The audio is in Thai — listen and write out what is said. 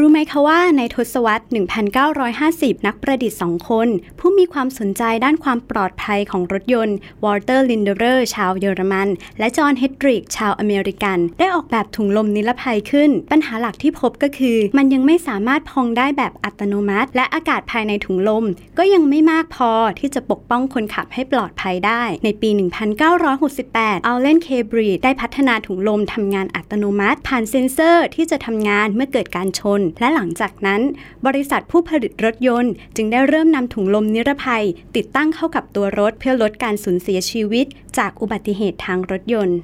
รู้ไหมคะว่าในทศวรรษ 1950 นักประดิษฐ์สองคน ผู้มีความสนใจด้านความปลอดภัยของรถยนต์ วอลเตอร์ ลินเดอร์ ชาวเยอรมัน และจอห์น เฮดริก ชาวอเมริกัน ได้ออกแบบถุงลมนิรภัยขึ้น ปัญหาหลักที่พบก็คือ มันยังไม่สามารถพองได้แบบอัตโนมัติ และอากาศภายในถุงลม ก็ยังไม่มากพอที่จะปกป้องคนขับให้ปลอดภัยได้ ในปี 1968 อัลเลน เคบรีดได้พัฒนาถุงลมทำงานอัตโนมัติ ผ่านเซ็นเซอร์ที่จะทำงานเมื่อเกิดการชนและหลังจากนั้น บริษัทผู้ผลิตรถยนต์ จึงได้เริ่มนำถุงลมนิรภัย ติดตั้งเข้ากับตัวรถเพื่อลดการสูญเสียชีวิต จากอุบัติเหตุทางรถยนต์